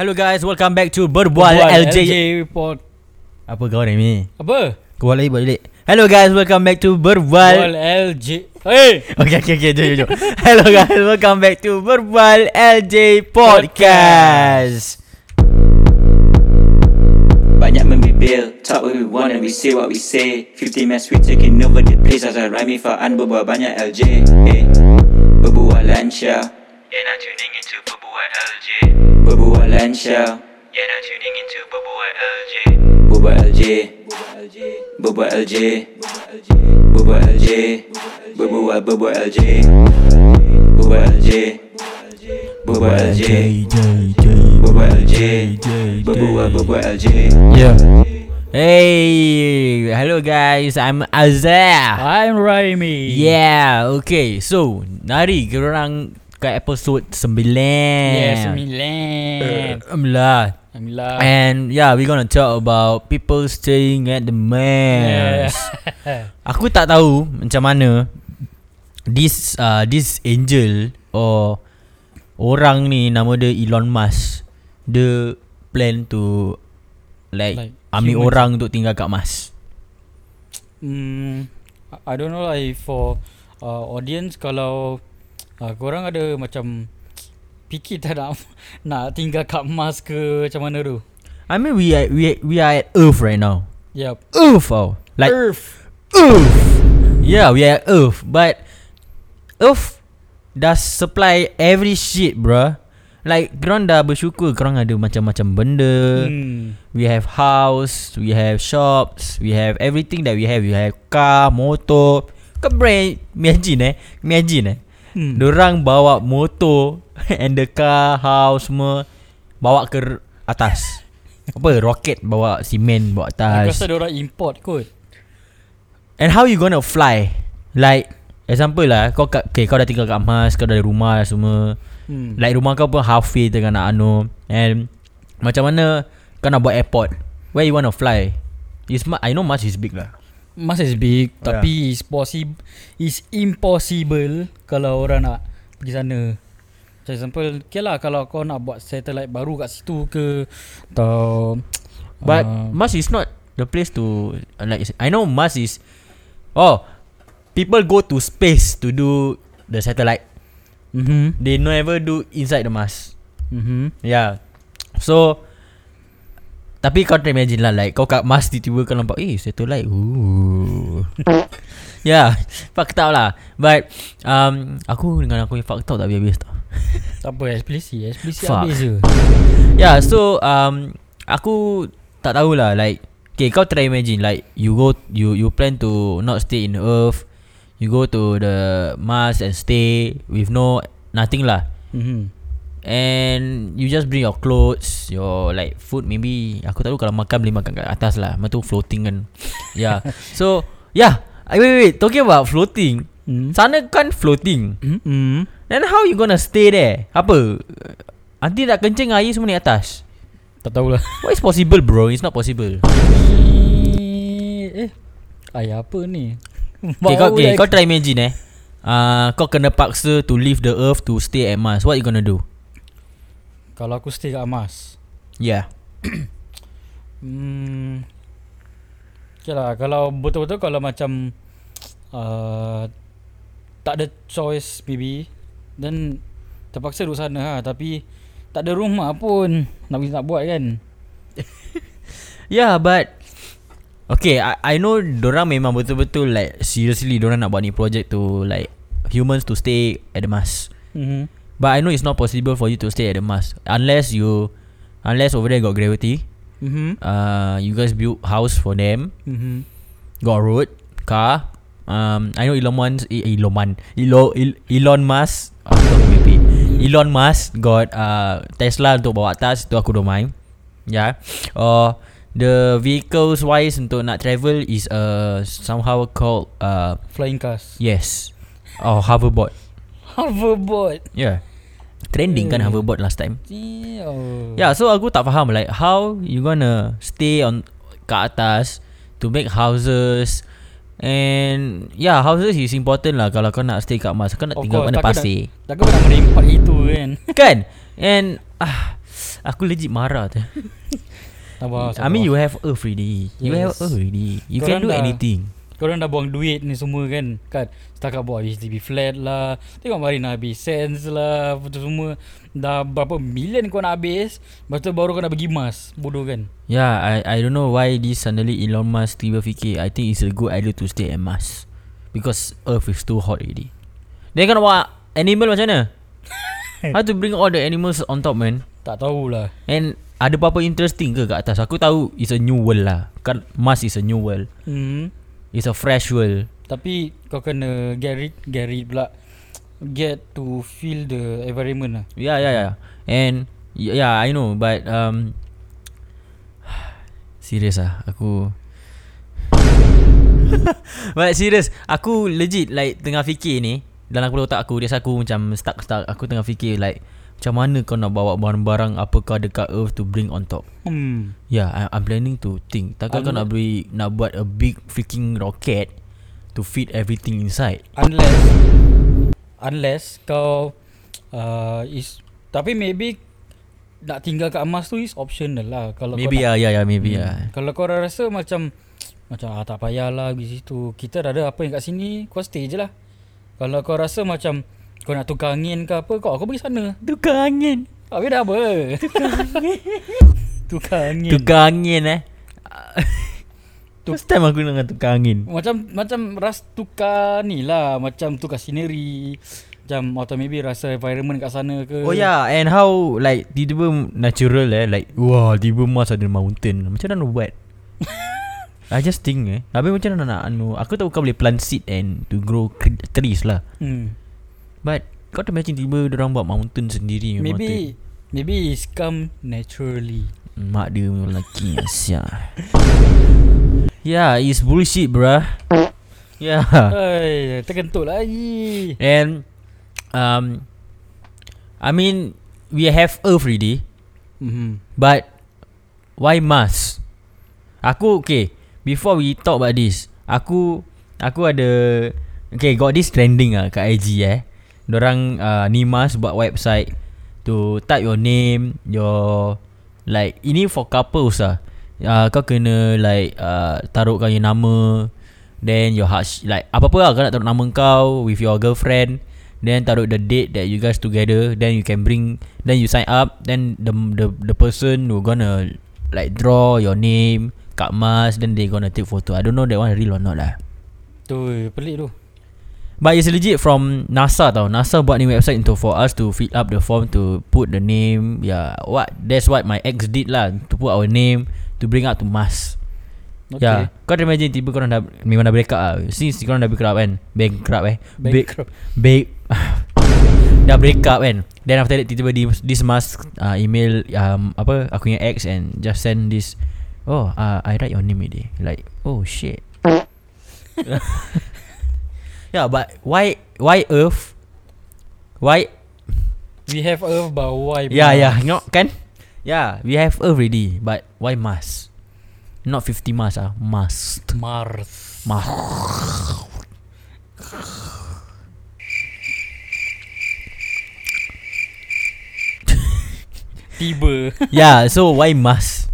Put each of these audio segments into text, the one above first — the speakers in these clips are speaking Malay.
Hello guys, welcome back to Berbual, LJ. Report Apa kau ni? Apa? Kau lagi buat balik. Hello guys, welcome back to Berbual Berbual. LJ Hey Okay, okay, okay, jom, jom, jom. Hello guys, welcome back to Berbual LJ Podcast. Banyak membibil Talk what we want and we say what we say 50 mess we taking over the place As I rhyme Ifaan berbual banyak LJ hey. Berbualan Syah Yeah now tuning into Berbual LJ Syah Yeah now tuning into Berbual LJ Berbual LJ Berbual LJ Berbual LJ Berbual Berbual LJ Berbual LJ Berbual LJ Berbual LJ Berbual Berbual LJ Yeah. Hey, hello guys, I'm Azar. I'm Raimi. Yeah, okay. So, nari kita orang ke episode 9. Yes Milan Alhamdulillah. Alhamdulillah And yeah, we're gonna talk about people staying at the mass. Aku tak tahu macam mana this uh, this angel or orang ni nama dia Elon Musk dia plan to like, Like, ambil humans. orang untuk tinggal kat Mars. Hmm, I- don't know lah if for uh, audience kalau uh, korang ada macam fikir tak nak nak tinggal kat Mars ke macam mana tu? I mean we are, we we are at Earth right now. Yep. Earth oh. Like Earth. Earth. Yeah, we are at Earth, but Earth does supply every shit, bruh. Like, korang dah bersyukur korang ada macam-macam benda. Hmm. We have house, we have shops, we have everything that we have. We have car, motor. Kau brain, imagine eh. Imagine eh. Hmm. Diorang bawa motor and the car, house semua. Bawa ke atas. Apa? Roket bawa simen bawa Aku atas. rasa dia orang import kot. And how you gonna fly? Like example lah kau kat okay, kau dah tinggal kat Mars, kau dah ada rumah semua. Hmm. Like rumah kau pun halfway tengah nak anu and macam mana kau nak buat airport? Where you wanna fly? Ma- I know Mars is big lah. Mars is big Oh, Tapi is possible Is impossible Kalau orang nak Pergi sana Macam example Okay lah Kalau kau nak buat Satellite baru kat situ ke Atau But uh, Mars is not the place to uh, like I know Mars is Oh, people go to space to do the satellite. mm-hmm, They never do inside the Mars. mm-hmm. Yeah. So tapi kau try imagine lah Like kau kat Mars Tiba-tiba kau nampak Eh satellite Ooh. yeah Fucked up lah But um, Aku dengan aku fucked up tak habis-habis tau Tak apa eksplisi Eksplisi Fuck. habis je Yeah so um, Aku Tak tahulah Like Okay kau try imagine Like you go You you plan to Not stay in Earth You go to the Mars and stay With no Nothing lah mm-hmm. And you just bring your clothes Your like food. Maybe Aku tak tahu kalau makan boleh makan kat atas lah. Lepas tu floating kan. Yeah. So Yeah. Wait wait wait. Talking about floating. Mm. Sana kan floating. Mm-hmm. Then how you gonna stay there? Apa? Nanti nak kencing air semua ni atas? Tak tahulah. What is possible bro? It's not possible. Eh Ayah apa ni? Okay, kau, okay, kau try imagine eh. Uh, Kau kena paksa to leave the earth to stay at Mars. What you gonna do? Kalau aku stay kat Mars Yeah Hmm. Okay lah Kalau betul-betul Kalau macam uh, Tak ada choice maybe Then Terpaksa duduk sana lah. Tapi Tak ada rumah pun Nak nak buat kan. Yeah but Okay I, I know Diorang memang betul-betul Like seriously Diorang nak buat ni project to Like Humans to stay At the Mars mm-hmm. But I know it's not possible For you to stay at the Mars Unless you Unless over there got gravity. Mm-hmm. uh, You guys build house for them. Mm-hmm. Got road Car. Um, I know Elon Musk eh, Elon Musk Elon, El- Elon Musk. Oh. Elon Musk got uh, Tesla untuk bawa atas Itu aku don't mind. Yeah Or The vehicles wise Untuk nak travel Is uh, somehow called uh, Flying cars. Yes. Or hoverboard. Hoverboard. Yeah Trending kan Hmm. hoverboard last time oh. Yeah so aku tak faham Like how you gonna Stay on Kat atas To make houses And Yeah houses is important lah Kalau kau nak stay kat Mars Kau nak Of tinggal course, pada takkan pasir Takkan nak merempat itu kan Kan And ah, Aku legit marah tu. Sabar, I mean you have Earth already. You have Yes. Earth already. You Korang can do dah- anything. Korang dah buang duit ni semua kan Kan Setakat buat HDB flat lah Tengok mari nak habis Sense lah Apa semua Dah berapa million kau nak habis Lepas tu baru kau nak pergi emas Bodoh kan Yeah, I I don't know why this suddenly Elon Musk tiba fikir I think it's a good idea to stay at Mars because Earth is too hot already. Kau nak buat animal macam mana? How to bring all the animals on top man? Tak tahulah And ada apa-apa interesting ke kat atas? Aku tahu it's a new world lah. Kan Mars is a new world. hmm. It's a fresh world. Tapi kau kena get rid, get rid pula Get to feel the environment lah Yeah, yeah, yeah. And yeah, I know but um serious ah aku But serious Aku legit like Tengah fikir ni Dalam kepala otak aku Dia aku macam stuck-stuck Aku tengah fikir like Macam mana kau nak bawa barang-barang Apakah dekat earth To bring on top? Hmm. Yeah I, I'm planning to think. Takkan kau nak beri Nak buat a big freaking rocket To fit everything inside? Unless Unless kau uh, is Tapi maybe Nak tinggal kat emas tu is optional lah. Kalau Maybe yeah yeah yeah Maybe Hmm. yeah Kalau kau rasa macam Macam ah, tak payahlah pergi situ. Kita dah ada apa yang kat sini Kau stay je lah. Kalau kau rasa macam Kau nak tukar angin ke apa? Kau, kau pergi sana. Tukar angin. Habis dah apa? Tukar angin. Tukar angin. Eh? Tu- First time aku dengar tukar angin. Macam Macam ras tukar ni lah. Macam tukar scenery. Macam Atau maybe rasa environment kat sana ke. Oh yeah And how Like Tiba-tiba natural eh? Like Wah tiba Mars ada mountain. Macam mana nak buat I just think eh? Habis macam mana nak anu Aku tahu kau boleh plant seed And to grow trees lah. Hmm. But Kau tak imagine tiba Diorang buat mountain sendiri mountain. Maybe Maybe it's come naturally. Mak dia punya lelaki Asyik Yeah It's bullshit bruh. Yeah Hai, terkentut lagi. And Um I mean We have earth already. Mhm. But Why Mars? Aku okay Before we talk about this Aku Aku ada Okay got this trending ah Kat IG eh Diorang uh, ni Mars buat website To type your name Your Like Ini for couples lah uh, Kau kena like uh, Taruhkan your nama Then your heart Like apa-apa lah Kau nak taruh nama kau With your girlfriend Then taruh the date that you guys together Then you can bring Then you sign up Then the the the person who gonna Like draw your name Kat Mars Then they gonna take photo. I don't know that one real or not lah. Tu pelik tu. But it's legit from NASA tau. NASA buat ni website untuk for us to fill up the form To put the name. Yeah what That's what my ex did lah. To put our name To bring up to Mars Okay. Yeah Kau dah imagine tiba korang dah Memang dah break up lah Since korang dah break up kan Bankrupt eh. Break Bankrupt. Break Dah break up kan. Then after that Tiba-tiba this, this must uh, Email um, Apa Aku punya ex And just send this Oh uh, I write your name already. Like Oh shit Yeah but Why Why Earth Why We have Earth but why Yeah Mars? yeah Not kan Yeah We have Earth already But why Mars Not 50 Mars ah Mars Mars. Mars Tiba. Yeah so why Mars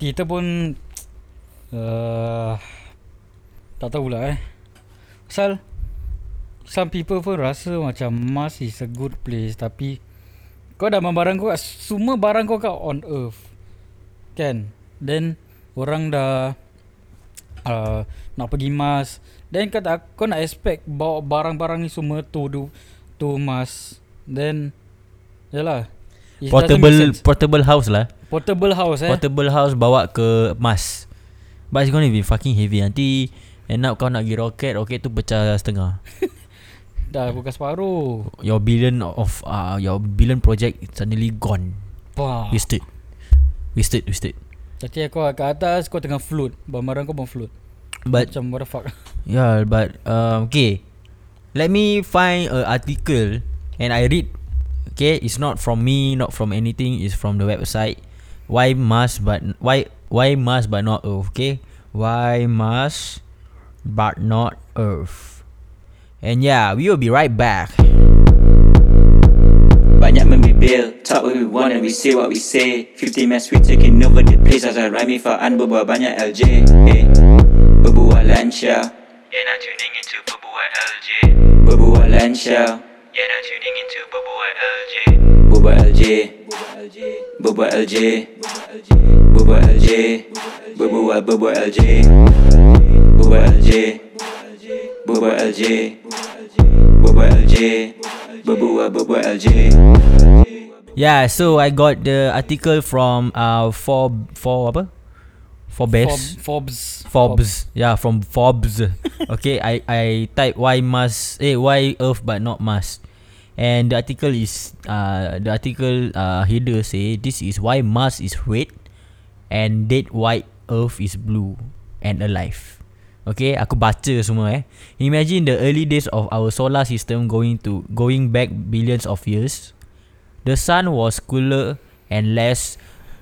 Kita pun uh, tak tahulah eh. Pasal some people pun rasa macam Mars is a good place tapi kau dah barang kau semua barang kau kat on earth. Kan? Then orang dah uh, nak pergi Mars. Then kata kau nak expect bawa barang-barang ni semua to do to Mars. Then Yalah. Portable. Portable house lah. Portable house eh? Portable house bawa ke Mars. But it's gonna be fucking heavy. Nanti End up kau nak pergi roket Roket tu pecah setengah Dah bukan separuh. Your billion of uh, Your billion project Suddenly gone. Wah. Wasted. Wasted Wasted. Nanti kau kat atas Kau tengah float. Barang-barang kau pun float. But Macam what the fuck? Yeah but um, Okay. Let me find a article And I read. Okay It's not from me Not from anything. It's from the website. Why Mars but Why Why Mars but not Earth? Okay. Why Mars But not Earth And yeah We will be right back. Banyak membibir Talk what we want and we say what we say. 50 mass we taking over the place As I rhyming for An berbual banyak LJ hey. Berbual lancar Yeah now tuning into berbual LJ Berbual lancar Yeah now tuning into berbual LJ Berbual LJ Berbual LJ Berbual LJ Berbual berbual LJ Berbual LJ Berbual LJ Berbual LJ Berbual berbual LJ Yeah, so I got the article from uh for for apa? For best. Forbes. Forbes. Yeah, from Forbes. okay, I I type why Mars eh why Earth but not Mars. And the article is uh the article uh header say this is why Mars is red and dead white Earth is blue and alive. Okay, aku baca semua eh. Imagine the early days of our solar system going to going back billions of years. The sun was cooler and less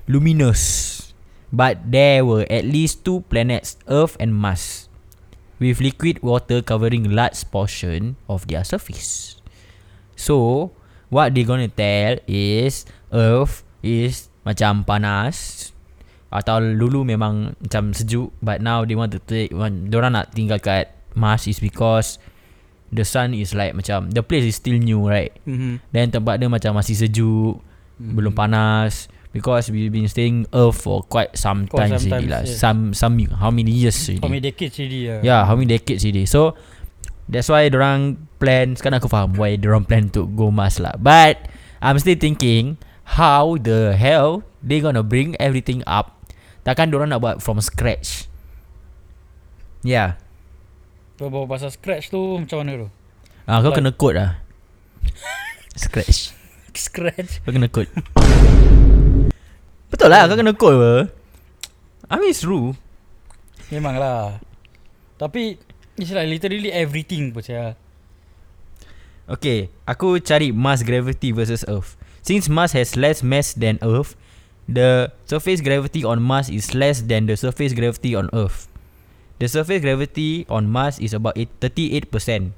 luminous. But there were at least two planets, Earth and Mars, with liquid water covering large portion of their surface. So, what they gonna tell is Earth is macam panas atau dulu memang macam sejuk but now they want to take want orang nak tinggal kat Mars is because the sun is like macam the place is still new right Mm-hmm. Then tempat dia macam masih sejuk mm. Belum panas Because we've been staying Earth for quite some Quite time already times, lah yeah. Some, some, how many years How already many decades already ya? Yeah, how many decades already So That's why orang plan Sekarang aku faham Why orang plan to go Mars lah But I'm still thinking How the hell They gonna bring everything up Takkan orang nak buat from scratch Yeah Bawa pasal scratch tu macam mana tu? ah, Kau Like- kena code lah Scratch Scratch. Kau kena code Betul lah kau kena code apa I mean it's true Memang lah. Tapi it's like literally everything pun saya. Okay Aku cari mass gravity versus Earth Since Mars has less mass than Earth The surface gravity on Mars is less than the surface gravity on Earth The surface gravity on Mars is about eight- 38%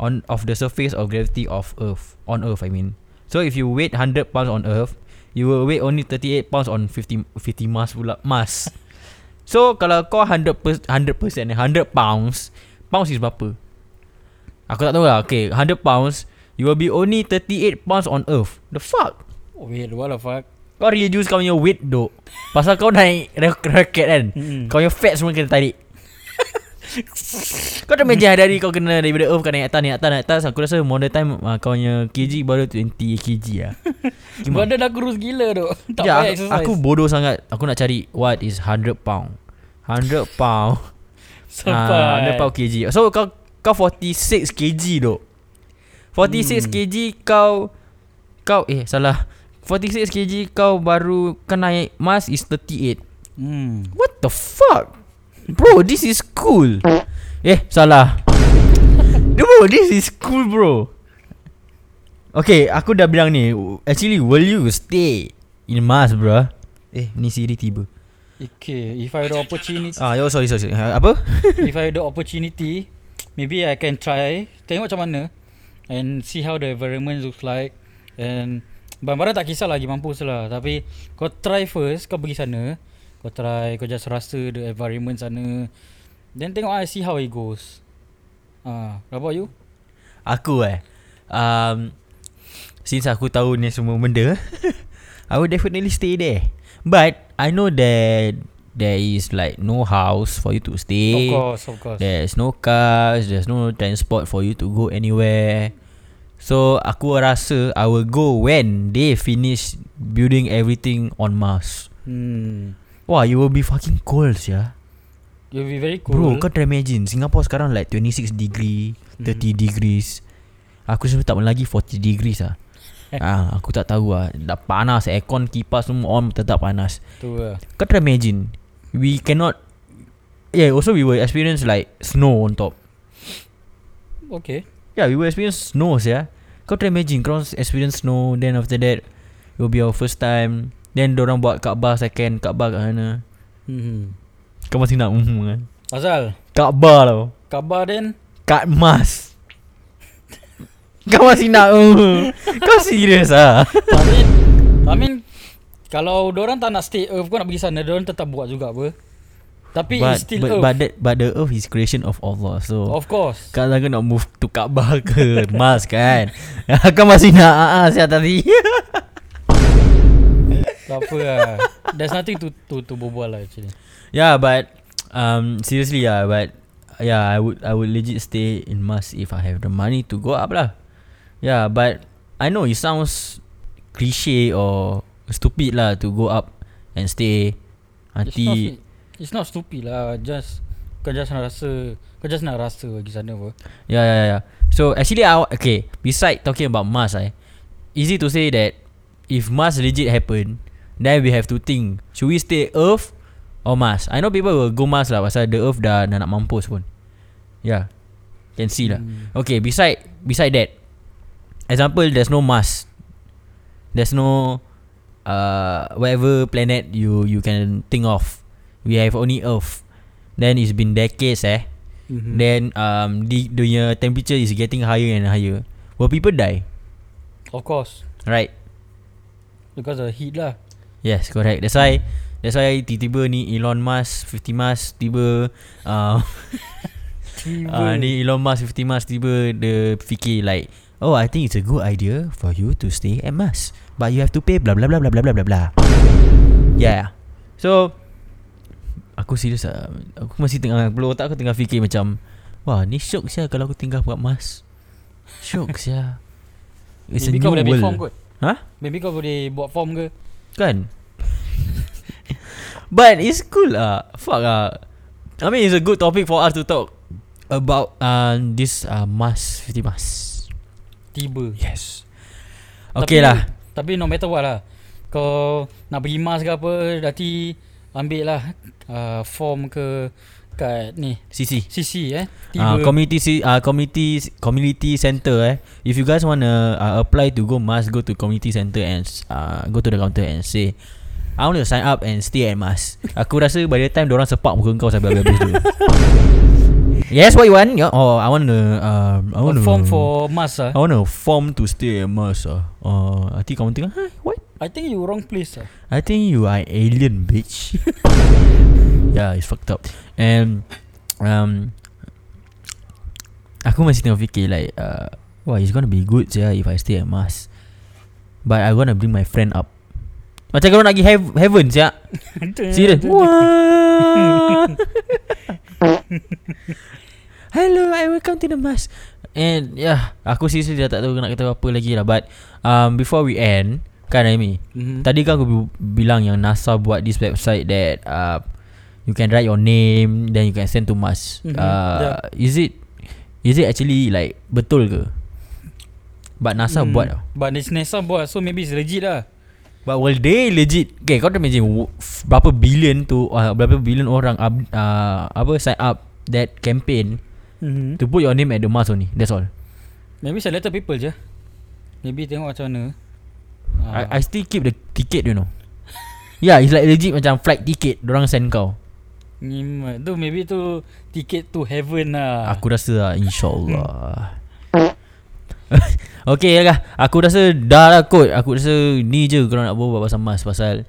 on of the surface of gravity of Earth on Earth I mean. So if you weight 100 pounds on Earth, you will weigh only 38 pounds on 50 50 Mars pula Mars. So kalau kau 100 per, 100% eh, 100 pounds, pounds is berapa? Aku tak tahu lah. Okay, 100 pounds, you will be only 38 pounds on Earth. The fuck? Oh, wait, what the fuck? Kau reduce kau punya weight dok. Pasal kau naik rak- raket kan. Mm-mm. Kau punya fat semua kena tarik. kau dah imagine hari-hari kau kena daripada Earth kau naik atas, naik atas, naik atas. Aku rasa modern time uh, kau punya kg baru 20 kg lah. Badan aku kurus gila tu. Tak Ya, payah aku, exercise. aku bodoh sangat. Aku nak cari what is 100 pound. 100 pound. Ah, 100 Sampai. pound kg. So kau kau 46 kg dok. 46 Hmm. kg kau kau eh salah. 46 kg kau baru kau naik Mars is 38. Hmm. What the fuck? Bro, this is cool. Eh, salah. bro, this is cool, bro. Okay, aku dah bilang ni. Actually, will you stay in Mars, bro? Eh, ni Siri tiba. Okay, if I ada opportunity, Ah, yo, sorry, sorry. sorry. Apa? if I ada opportunity, maybe I can try. Tengok macam mana. And see how the environment looks like. And barang-barang tak kisah lagi mampus lah. Tapi kau try first, kau pergi sana. Kau try, kau just rasa the environment sana. Then tengok I see how it goes. Ah, uh, about you? Aku eh. Um, since aku tahu ni semua benda, I will definitely stay there. But I know that there is like no house for you to stay. Of course, of course. There's no cars, there's no transport for you to go anywhere. So aku rasa I will go when they finish building everything on Mars. Hmm. Wah, you will be fucking cold ya. You'll be very cool. Bro, kau try imagine Singapore sekarang like 26 degree, 30 degrees. Aku sebenarnya tak lagi 40 degrees ah. ah, aku tak tahu ah. Dah panas aircon kipas semua on tetap panas. Tu lah. Kau try imagine We cannot Yeah also we will experience like Snow on top Okay. Yeah we will experience snow ya Kau try imagine Kau experience snow Then after that It will be our first time. Then orang buat Kaabah second Kaabah kat mana Hmm. Kau masih nak mm kan? Azal, Kaabah tau khabar then? Kat Mars Kau masih nak uh. Kau serius ah? I mean, I mean kalau orang tak nak stay Earth kau nak pergi sana, orang tetap buat juga apa. Tapi but, it's still but, Earth. but, that, but the earth is creation of Allah So of course. Kau takkan nak move to Kaabah ke Mars kan Kau masih nak ah, ah, Siap tadi Tak apa lah. There's nothing to to to berbual lah actually. Yeah but um, Seriously yeah But Yeah I would I would legit stay in Mars If I have the money to go up lah Yeah but I know it sounds Cliche or Stupid lah To go up And stay Nanti it's not stupid lah. Just kau just nak rasa kau just nak rasa pergi sana apa. Yeah, yeah, yeah. So actually, I, okay. Beside talking about Mars, eh, easy to say that if Mars legit happen, then we have to think: should we stay Earth or Mars? I know people will go Mars lah, pasal the Earth dah dah nak mampus pun. Yeah, can see lah. Hmm. Okay, beside beside that, example, there's no Mars, there's no uh whatever planet you you can think of. We have only Earth. Then it's been decades, eh. Mhm. Then um the the temperature is getting higher and higher. Will people die? of course Right. because of the heat lah. Yes, correct. That's why that's why tiba-tiba ni Elon Musk 50 Musk tiba uh, uh ni Elon Musk 50 Musk tiba dia fikir like Oh, I think it's a good idea for you to stay at Mars. But you have to pay blah blah blah blah blah blah blah blah. Yeah. So aku serius lah. Aku masih tengah Belum otak aku tengah fikir macam Wah ni syok sia Kalau aku tinggal kat Mars Syok sia It's Maybe a kau new boleh ambil form kot. Hah? Maybe kau boleh buat form ke? Kan But it's cool lah Fuck lah I mean it's a good topic for us to talk About uh, This uh, Mars 50 Mars Tiba. Yes Okay Tapi- lah Tapi no matter what lah. Kau nak pergi Mars ke apa, nanti ambil lah uh, form ke kat ni CC CC eh. Uh, Tiba. community ci- uh, community community center eh. If you guys wanna uh, apply to go Mars, go to community center and uh, go to the counter and say, I want to sign up and stay at Mars. Aku rasa by the time orang sepak muka kau sampai habis dulu. yes, what you want? Yeah. Oh, I want to. Uh, I want A to form for Mars ah. I want a form to stay at Mars. Uh, uh nanti kamu tengok, huh, what? I think you wrong place ah. I think you are alien, bitch. yeah, it's fucked up. And um, aku masih tengah fikir like, uh, wah, it's gonna be good yeah if I stay at Mars. But I gonna bring my friend up. Macam kalau nak pergi hev- heaven siap Serius Wah Hello I welcome to the Mars And yeah Aku seriously dah tak tahu nak kata apa lagi lah But um, Before we end Kan Amy Mhm. Tadi kan aku bi- bilang yang NASA buat this website that uh, you can write your name then you can send to Mars. Mhm, Uh, yeah. Is it is it actually like betul ke? But NASA Hmm, buat tau. But NASA buat So maybe it's legit lah But will they legit Okay kau dah imagine Berapa billion tu uh, Berapa billion orang up, uh, Apa sign up That campaign mm-hmm. To put your name at the Mars only That's all Maybe selected people je Maybe tengok macam mana Ah. I, I still keep the ticket you know. Yeah it's like legit macam flight ticket Diorang send kau. Ngimat Tu maybe tu Ticket to heaven lah. Aku rasa lah InsyaAllah. Okay lah. Aku rasa dah lah kot. Aku rasa ni je Kalau nak berbual pasal Mars Pasal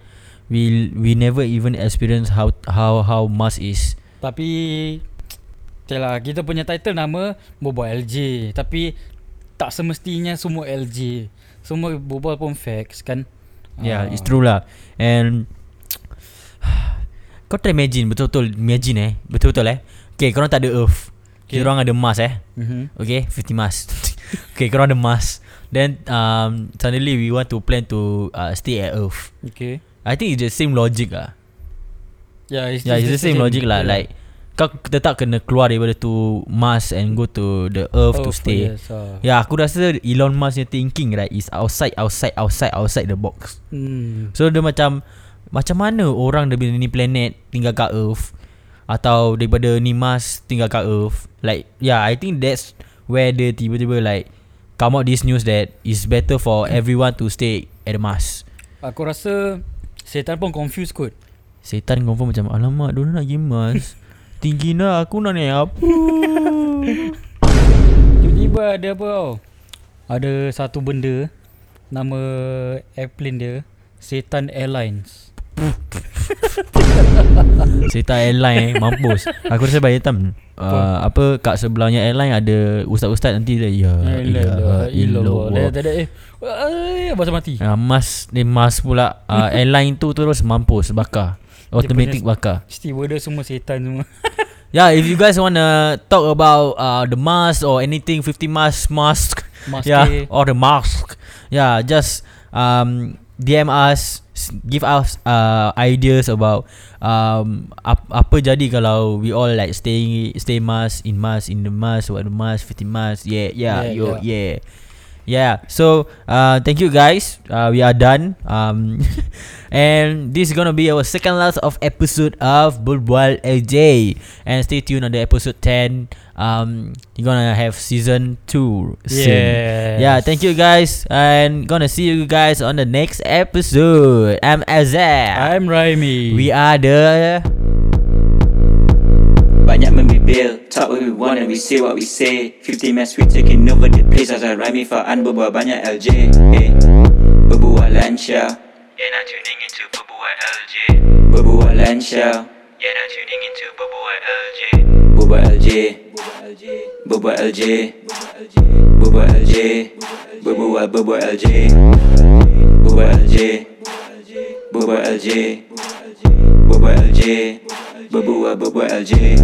We we never even experience How how how Mars is. Tapi Okay lah Kita punya title nama Berbual LJ Tapi Tak semestinya semua LJ Semua berbual pun facts kan? Yeah Ah. it's true lah. And Kau try imagine Betul-betul Imagine eh. Betul-betul eh. Okay korang tak ada Earth. Okay. Kita orang ada Mars eh. Mm-hmm. Okay 50 Mars. Okay korang ada Mars. Then um, Suddenly we want to plan to uh, Stay at Earth. Okay. I think it's the same logic lah. Yeah it's, Yeah, it's the same logic lah. Like kau tetap kena keluar daripada tu Mars and go to the Earth to stay. yes, uh. Ya, yeah, aku rasa Elon Musk punya thinking right is outside, outside, outside, outside the box. hmm. So dia macam macam mana orang daripada ni planet tinggal kat Earth atau daripada ni Mars tinggal kat Earth. Like yeah, I think that's where dia tiba-tiba like come out this news that is better for everyone to stay at the Mars. Aku rasa Setan pun confused kot Setan confirm macam Alamak Diorang nak pergi Mars Tinggi nak Aku nak naik apa? Tiba-tiba ada apa tau ada satu benda nama airplane dia Setan Airlines. Cerita airline eh, Mampus. Aku rasa bayar hitam uh, Apa kat sebelahnya airline Ada ustaz-ustaz nanti dia Ya Ilah, ilah, ilah Tak ada eh. Eh, Bahasa mati. uh, Mas Ni mas pula. Uh, Airline tu terus mampus Bakar Automatic bakar Stewardess semua setan semua. Yeah if you guys wanna Talk about uh, The mask Or anything 50 mask Mask Mask Yeah yeah. Or the mask Yeah just um, DM us Give us uh, Ideas about um, ap, Apa jadi kalau We all like Stay Stay mask In mask In the mask What the mask 50 mask Yeah Yeah, Yeah, yo, yeah. yeah. Yeah, so uh, thank you guys. Uh, we are done. Um, and this is gonna be our second last of episode of Bulbul LJ. And stay tuned on the episode ten. Um, you're gonna have season two soon. Yes. Yeah, thank you guys, and gonna see you guys on the next episode. I'm Azar. I'm Raimi. We are the Banyak membibir Talk what we want and we say what we say 50 mass we taking over the place As I rhyme Faan berbual banyak LJ eh. Berbual lancar You're not tuning into Berbual LJ Berbual lancar You're not tuning into Berbual LJ Berbual LJ Berbual LJ Berbual LJ Berbual Berbual LJ Berbual LJ Berbual LJ Berbual LJ Berbual Berbual LJ